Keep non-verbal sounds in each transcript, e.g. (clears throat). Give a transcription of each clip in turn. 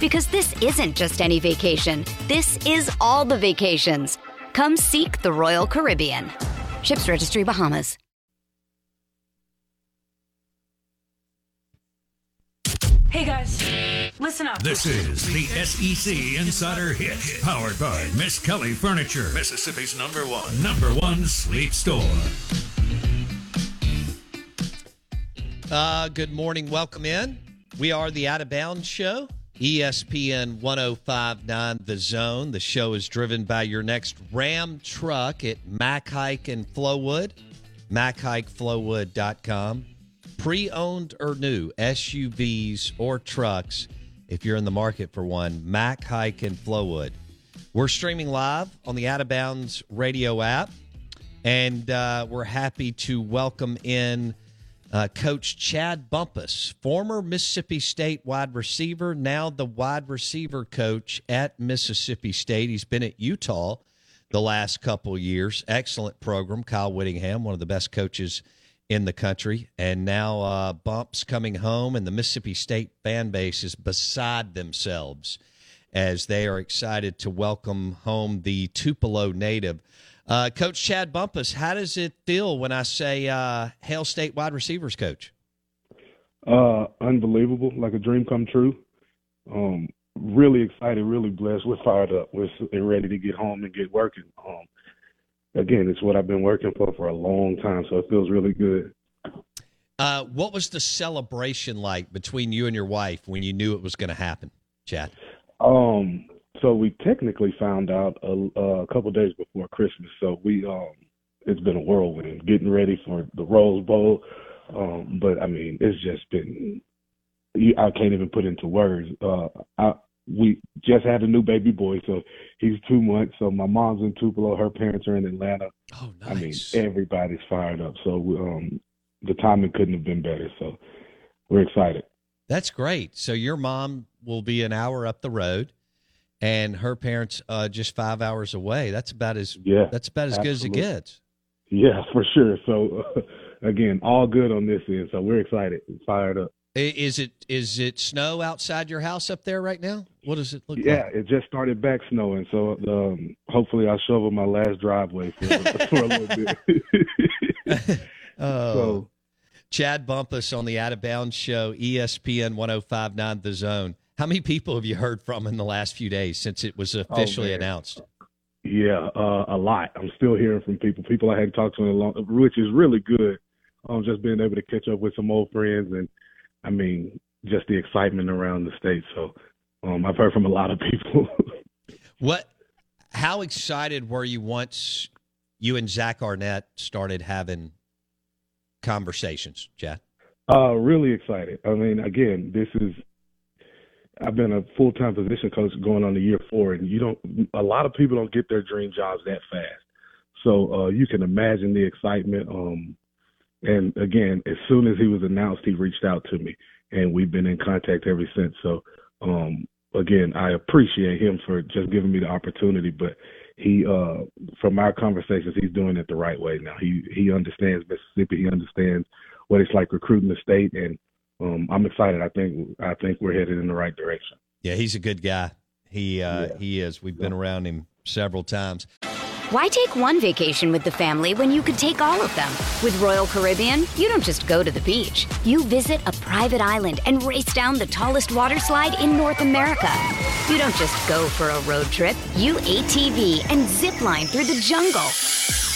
Because this isn't just any vacation. This is all the vacations. Come seek the Royal Caribbean. Ships Registry Bahamas. Hey guys, listen up. This is the SEC Insider Hit, powered by Miskelly Furniture, Mississippi's number one, number one sleep store. Uh, good morning. Welcome in. We are the Out of Bounds Show, ESPN 1059 The Zone. The show is driven by your next Ram truck at Mac Haik in Flowood, MacHaikFlowood.com. Pre owned or new SUVs or trucks, if you're in the market for one, Mac Haik in Flowood. We're streaming live on the Out of Bounds radio app, and uh, we're happy to welcome in uh, Coach Chad Bumphis, former Mississippi State wide receiver, now the wide receiver coach at Mississippi State. He's been at Utah the last couple years. Excellent program. Kyle Whittingham, one of the best coaches in the country. And now uh, Bumps coming home, and the Mississippi State fan base is beside themselves as they are excited to welcome home the Tupelo native. Uh, coach Chad Bumphis, how does it feel when I say uh, Hail State wide receivers coach? Uh, unbelievable, like a dream come true. Um, really excited, really blessed. We're fired up. We're ready to get home and get working. Um, again, it's what I've been working for for a long time, so it feels really good. Uh, what was the celebration like between you and your wife when you knew it was going to happen, Chad? Um, so we technically found out a, a couple days before Christmas. So we, um, it's been a whirlwind getting ready for the Rose Bowl. Um, but I mean, it's just been, I can't even put into words. Uh, I, we just had a new baby boy, so he's two months. So my mom's in Tupelo, her parents are in Atlanta. Oh, nice. I mean, everybody's fired up. So um, the timing couldn't have been better. So we're excited. That's great. So your mom will be an hour up the road, and her parents uh, just five hours away. That's about as Yeah, that's about as good as it gets. Yeah, for sure. So (laughs) again, all good on this end. So we're excited, fired up. Is it is it snow outside your house up there right now? What does it look Yeah, like? Yeah, it just started back snowing, so um, hopefully I'll shovel my last driveway for, (laughs) for a little bit. (laughs) Oh, so Chad Bumphis on the Out of Bounds show, ESPN 1059 The Zone. How many people have you heard from in the last few days since it was officially man. announced? yeah, uh, a lot. I'm still hearing from people, people I hadn't talked to in a long, which is really good. Um, just being able to catch up with some old friends, and I mean, just the excitement around the state. So um, I've heard from a lot of people. (laughs) What? How excited were you once you and Zach Arnett started having conversations, Chad? Uh, really excited. I mean, again, this is I've been a full time position coach going on to year four, and you don't. A lot of people don't get their dream jobs that fast. So uh, you can imagine the excitement. Um, and again, as soon as he was announced, he reached out to me, and we've been in contact ever since. So um, again, I appreciate him for just giving me the opportunity, but he, uh, from our conversations, he's doing it the right way now. He he understands Mississippi. He understands what it's like recruiting the state, and um, I'm excited. I think I think we're headed in the right direction. Yeah, he's a good guy. He uh, Yeah. he is. We've been around him several times. Why take one vacation with the family when you could take all of them? With Royal Caribbean, you don't just go to the beach. You visit a private island and race down the tallest water slide in North America. You don't just go for a road trip. You ATV and zip line through the jungle.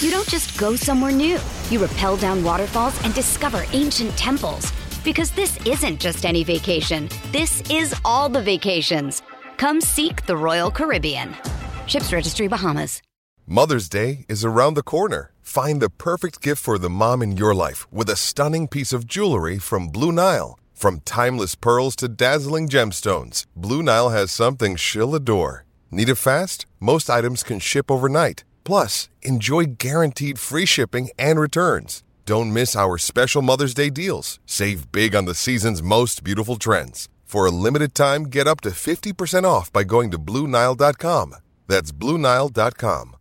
You don't just go somewhere new. You rappel down waterfalls and discover ancient temples. Because this isn't just any vacation. This is all the vacations. Come seek the Royal Caribbean. Ships Registry Bahamas. Mother's Day is around the corner. Find the perfect gift for the mom in your life with a stunning piece of jewelry from Blue Nile. From timeless pearls to dazzling gemstones, Blue Nile has something she'll adore. Need it fast? Most items can ship overnight. Plus, enjoy guaranteed free shipping and returns. Don't miss our special Mother's Day deals. Save big on the season's most beautiful trends. For a limited time, get up to 50% off by going to BlueNile.com. That's BlueNile.com.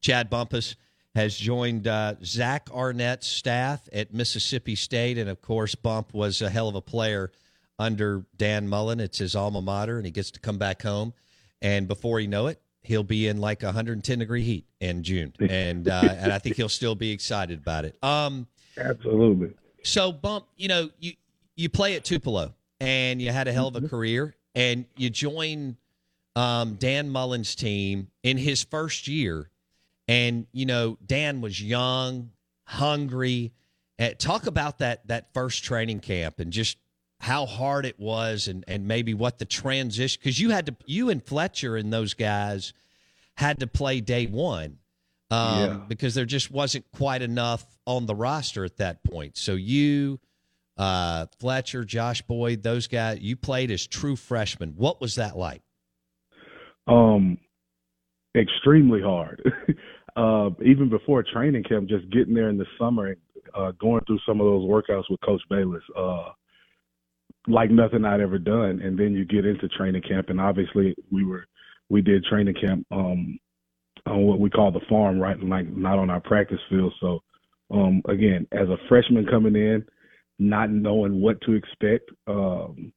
Chad Bumphis has joined uh, Zach Arnett's staff at Mississippi State, and of course, Bump was a hell of a player under Dan Mullen. It's his alma mater, and he gets to come back home. And before you know it, he'll be in like 110 degree heat in June, and uh, and I think he'll still be excited about it. Um, Absolutely. so Bump, you know, you you play at Tupelo, and you had a hell of a career, and you join um, Dan Mullen's team in his first year, and you know Dan was young, hungry. Talk about that that first training camp and just how hard it was, and and maybe what the transition because you had to you and Fletcher and those guys had to play day one um, Yeah. because there just wasn't quite enough on the roster at that point. So you, uh, Fletcher, Josh Boyd, those guys, you played as true freshmen. What was that like? Um, extremely hard. (laughs) uh, even before training camp, just getting there in the summer and uh, going through some of those workouts with Coach Balis, uh, like nothing I'd ever done. And then you get into training camp, and obviously we were we did training camp um, on what we call the farm, right? Like not on our practice field. So um, again, as a freshman coming in, not knowing what to expect. Um,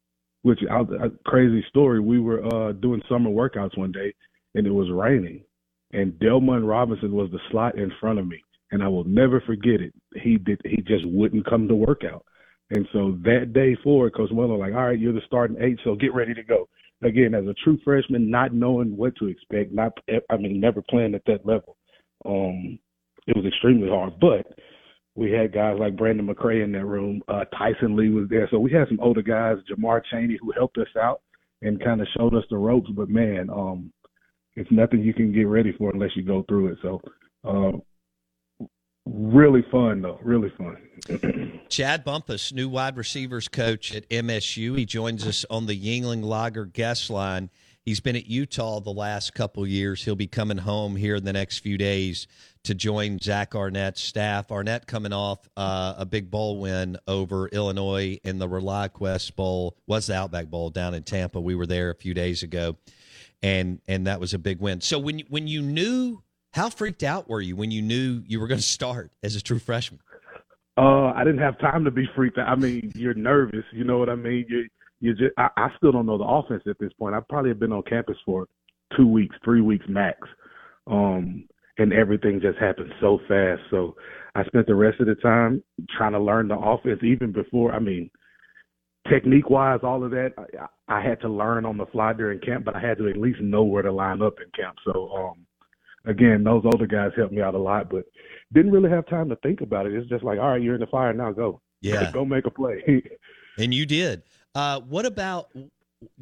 which a crazy story. We were uh, doing summer workouts one day, and it was raining, and Delmon Robinson was the slot in front of me, and I will never forget it. He did. He just wouldn't come to workout, and so that day forward, Coach Mullen like, all right, you're the starting eight, so get ready to go. Again, as a true freshman, not knowing what to expect, not I mean, never playing at that level, um, it was extremely hard, but we had guys like Brandon McRae in that room. Uh, Tyson Lee was there. So we had some older guys, Jamar Chaney, who helped us out and kind of showed us the ropes. But man, um, it's nothing you can get ready for unless you go through it. So, uh, really fun though, really fun. (clears throat) Chad Bumphis, new wide receivers coach at MSU. He joins us on the Yuengling Lager guest line. He's been at Utah the last couple years. He'll be coming home here in the next few days to join Zach Arnett's staff. Arnett coming off uh, a big bowl win over Illinois in the ReliaQuest Bowl, was the Outback Bowl down in Tampa. We were there a few days ago, and and that was a big win. So when when you knew, how freaked out were you when you knew you were going (laughs) to start as a true freshman? Uh, I didn't have time to be freaked out. I mean, you're nervous. You know what I mean? You you just I, I still don't know the offense at this point. I probably have been on campus for two weeks, three weeks max. Um, and everything just happened so fast. So I spent the rest of the time trying to learn the offense even before. I mean, technique wise, all of that I, I had to learn on the fly during camp, but I had to at least know where to line up in camp. So um, again, those older guys helped me out a lot, but didn't really have time to think about it. It's just like, all right, you're in the fire now, go. Yeah. (laughs) go make a play. (laughs) And you did. Uh, what about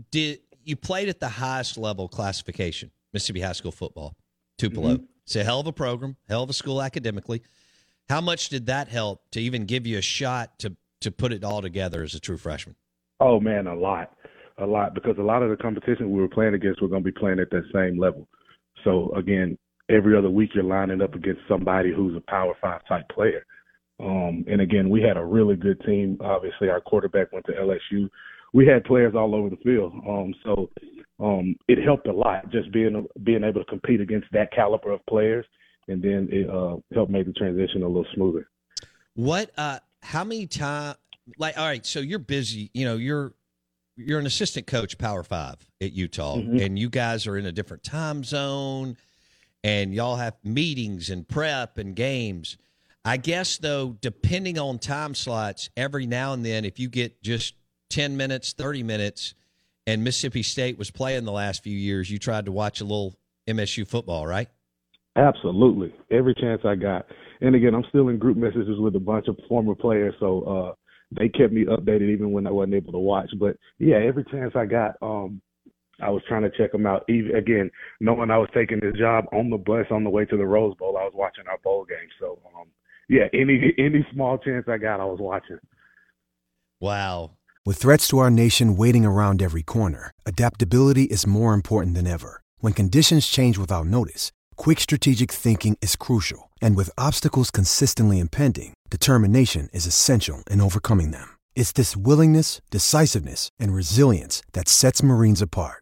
did you played at the highest level classification, Mississippi High School football, Tupelo? It's a hell of a program, hell of a school academically. How much did that help to even give you a shot to to put it all together as a true freshman? Oh man, a lot, a lot because a lot of the competition we were playing against were going to be playing at that same level. So again, every other week you're lining up against somebody who's a Power Five type player. Um, and again, we had a really good team. Obviously, our quarterback went to LSU. We had players all over the field. Um, so um, it helped a lot just being being able to compete against that caliber of players, and then it uh, helped make the transition a little smoother. What? Uh, how many time? like all right, so you're busy. You know, you're you're an assistant coach, Power Five at Utah, mm-hmm. and you guys are in a different time zone, and y'all have meetings and prep and games. I guess though, depending on time slots, every now and then, if you get just ten minutes, thirty minutes, and Mississippi State was playing the last few years, you tried to watch a little MSU football, right? Absolutely, every chance I got. And again, I'm still in group messages with a bunch of former players, so uh, they kept me updated even when I wasn't able to watch. But yeah, every chance I got, um, I was trying to check them out. Even again, knowing I was taking this job on the bus on the way to the Rose Bowl, I was watching our bowl game. So um, yeah, any any small chance I got, I was watching. Wow. With threats to our nation waiting around every corner, adaptability is more important than ever. When conditions change without notice, quick strategic thinking is crucial. And with obstacles consistently impending, determination is essential in overcoming them. It's this willingness, decisiveness, and resilience that sets Marines apart.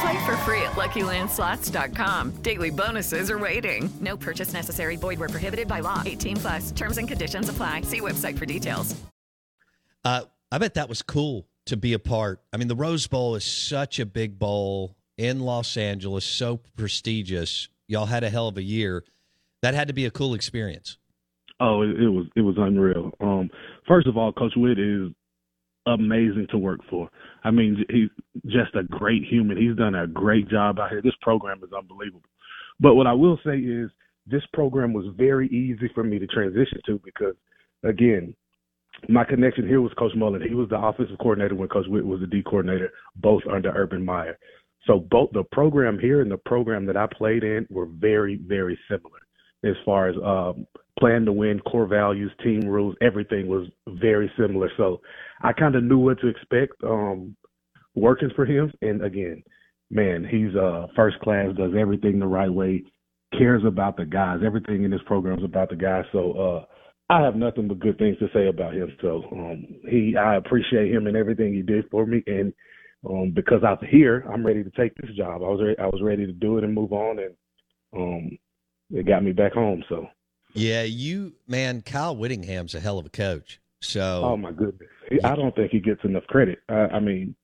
Play for free at LuckyLandSlots.com. Daily bonuses are waiting. No purchase necessary. Void where prohibited by law. 18 plus. Terms and conditions apply. See website for details. Uh, I bet that was cool to be a part. I mean, the Rose Bowl is such a big bowl in Los Angeles, so prestigious. Y'all had a hell of a year. That had to be a cool experience. Oh, it, it was it was unreal. Um, first of all, Coach Witt is amazing to work for. I mean, he's just a great human. He's done a great job out here. This program is unbelievable. But what I will say is this program was very easy for me to transition to because, again, my connection here was Coach Mullen. He was the offensive coordinator when Coach Witt was the D coordinator, both under Urban Meyer. So both the program here and the program that I played in were very, very similar as far as um, plan to win, core values, team rules, everything was very similar. So I kind of knew what to expect um, working for him. And again, man, he's uh, first class, does everything the right way, cares about the guys. Everything in this program is about the guys. So uh, I have nothing but good things to say about him. So um, he, I appreciate him and everything he did for me. And um, because I'm here, I'm ready to take this job. I was re- I was ready to do it and move on, and um, it got me back home. So yeah, you man, Kyle Whittingham's a hell of a coach. So oh my goodness, I don't think he gets enough credit. I, I mean,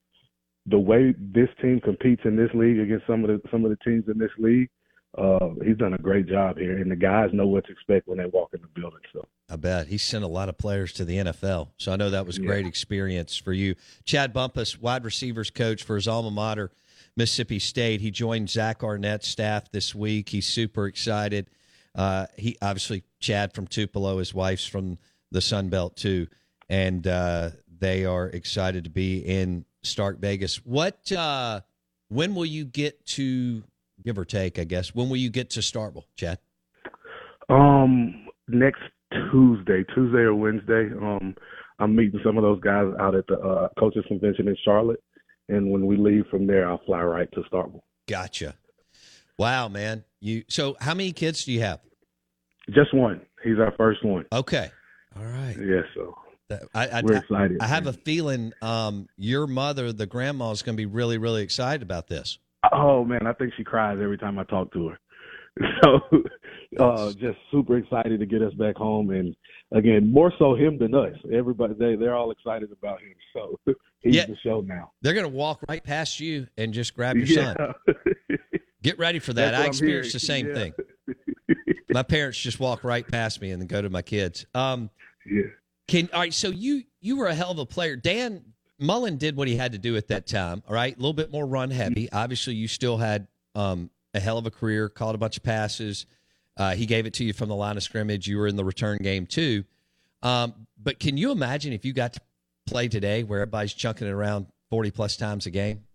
the way this team competes in this league against some of the some of the teams in this league, uh, he's done a great job here, and the guys know what to expect when they walk in the building. So I bet he sent a lot of players to the NFL. So I know that was a great experience for you, Chad Bumphis, wide receivers coach for his alma mater, Mississippi State. He joined Zach Arnett's staff this week. He's super excited. Uh, he obviously Chad from Tupelo, his wife's from the Sun Belt too, and uh, they are excited to be in Stark Vegas. What? Uh, when will you get to give or take? I guess when will you get to Starkville, Chad? Um, next Tuesday, Tuesday or Wednesday. Um, I'm meeting some of those guys out at the uh, coaches convention in Charlotte, and when we leave from there, I'll fly right to Starkville. Gotcha. Wow, man. You so how many kids do you have? Just one. He's our first one. Okay. All right. Yeah. So I, I, we're excited. I, I have a feeling um, your mother, the grandma, is going to be really, really excited about this. Oh man, I think she cries every time I talk to her. (laughs) So, uh, just super excited to get us back home, and again, more so him than us. Everybody, they they're all excited about him. So (laughs) he's yeah, the show now. They're going to walk right past you and just grab your (laughs) yeah. son. Get ready for that. I experienced the same yeah. thing. my parents just walk right past me and then go to my kids. Um, yeah. Can all right. So you you were a hell of a player, Dan. Mullen did what he had to do at that time. All right, a little bit more run heavy. Obviously, you still had um, a hell of a career. Caught a bunch of passes. Uh, he gave it to you from the line of scrimmage. You were in the return game too. Um, but can you imagine if you got to play today, where everybody's chunking it around forty plus times a game?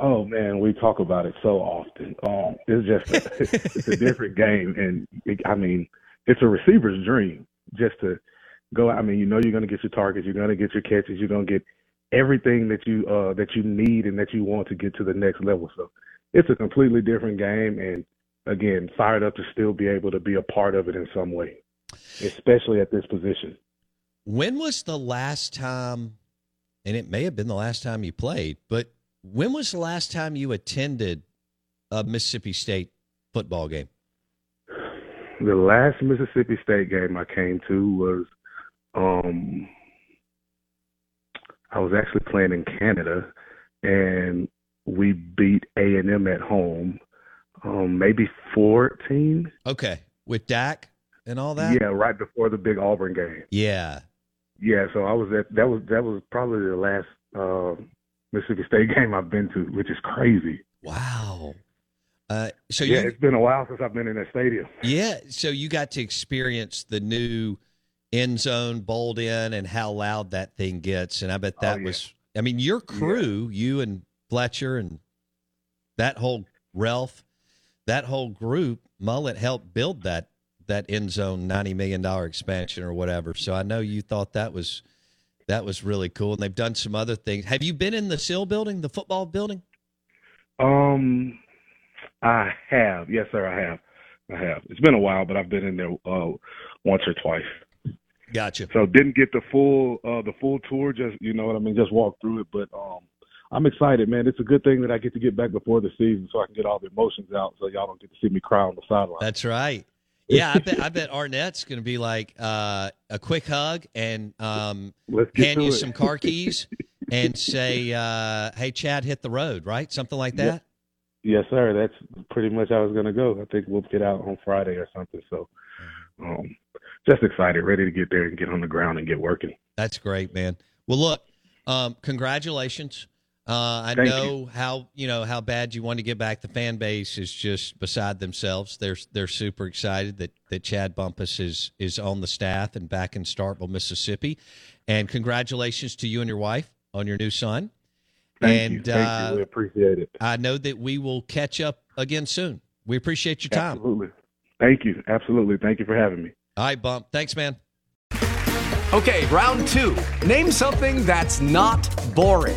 Oh man, we talk about it so often. Um, it's just a, (laughs) it's a different game, and it, I mean, it's a receiver's dream just to go. I mean, you know, you're going to get your targets, you're going to get your catches, you're going to get everything that you uh, that you need and that you want to get to the next level. So it's a completely different game, and again, fired up to still be able to be a part of it in some way, especially at this position. When was the last time? And it may have been the last time you played, but when was the last time you attended a Mississippi State football game? The last Mississippi State game I came to was um I was actually playing in Canada and we beat A and M at home. Um maybe fourteen. Okay. With Dak and all that? Yeah, right before the big Auburn game. Yeah. Yeah, so I was at that was that was probably the last uh Mississippi State game I've been to, which is crazy. Wow. Uh, so yeah, you, it's been a while since I've been in that stadium. Yeah, so you got to experience the new end zone bowled in and how loud that thing gets, and I bet that Oh, yeah. was. I mean, your crew, you and Fletcher and that whole Relf, that whole group, Mullen helped build that that end zone ninety million dollar expansion or whatever. So I know you thought that was that was really cool, and they've done some other things. Have you been in the Seal building, the football building? Um, I have. Yes, sir. I have. I have. It's been a while, but I've been in there uh, once or twice. Gotcha. So didn't get the full uh, the full tour. Just you know what I mean. Just walk through it, but um, I'm excited, man. It's a good thing that I get to get back before the season, so I can get all the emotions out, so y'all don't get to see me cry on the sideline. That's right. Yeah, I bet I bet Arnett's going to be like uh, a quick hug and um, hand you it. some car keys and say, uh, "Hey, Chad, hit the road," right? Something like that. Yes, sir. That's pretty much how I was gonna go. I think we'll get out on Friday or something. So, um, just excited, ready to get there and get on the ground and get working. That's great, man. Well, look, um, congratulations. Uh, I Thank know how you know how bad you want to get back. The fan base is just beside themselves. They're they're super excited that that Chad Bumphis is is on the staff and back in Starkville, Mississippi. And congratulations to you and your wife on your new son. Thank and you. Thank uh, you. We appreciate it. I know that we will catch up again soon. We appreciate your time. Absolutely. Thank you. Absolutely. Thank you for having me. All right, Bump. Thanks, man. Okay, round two. Name something that's not boring.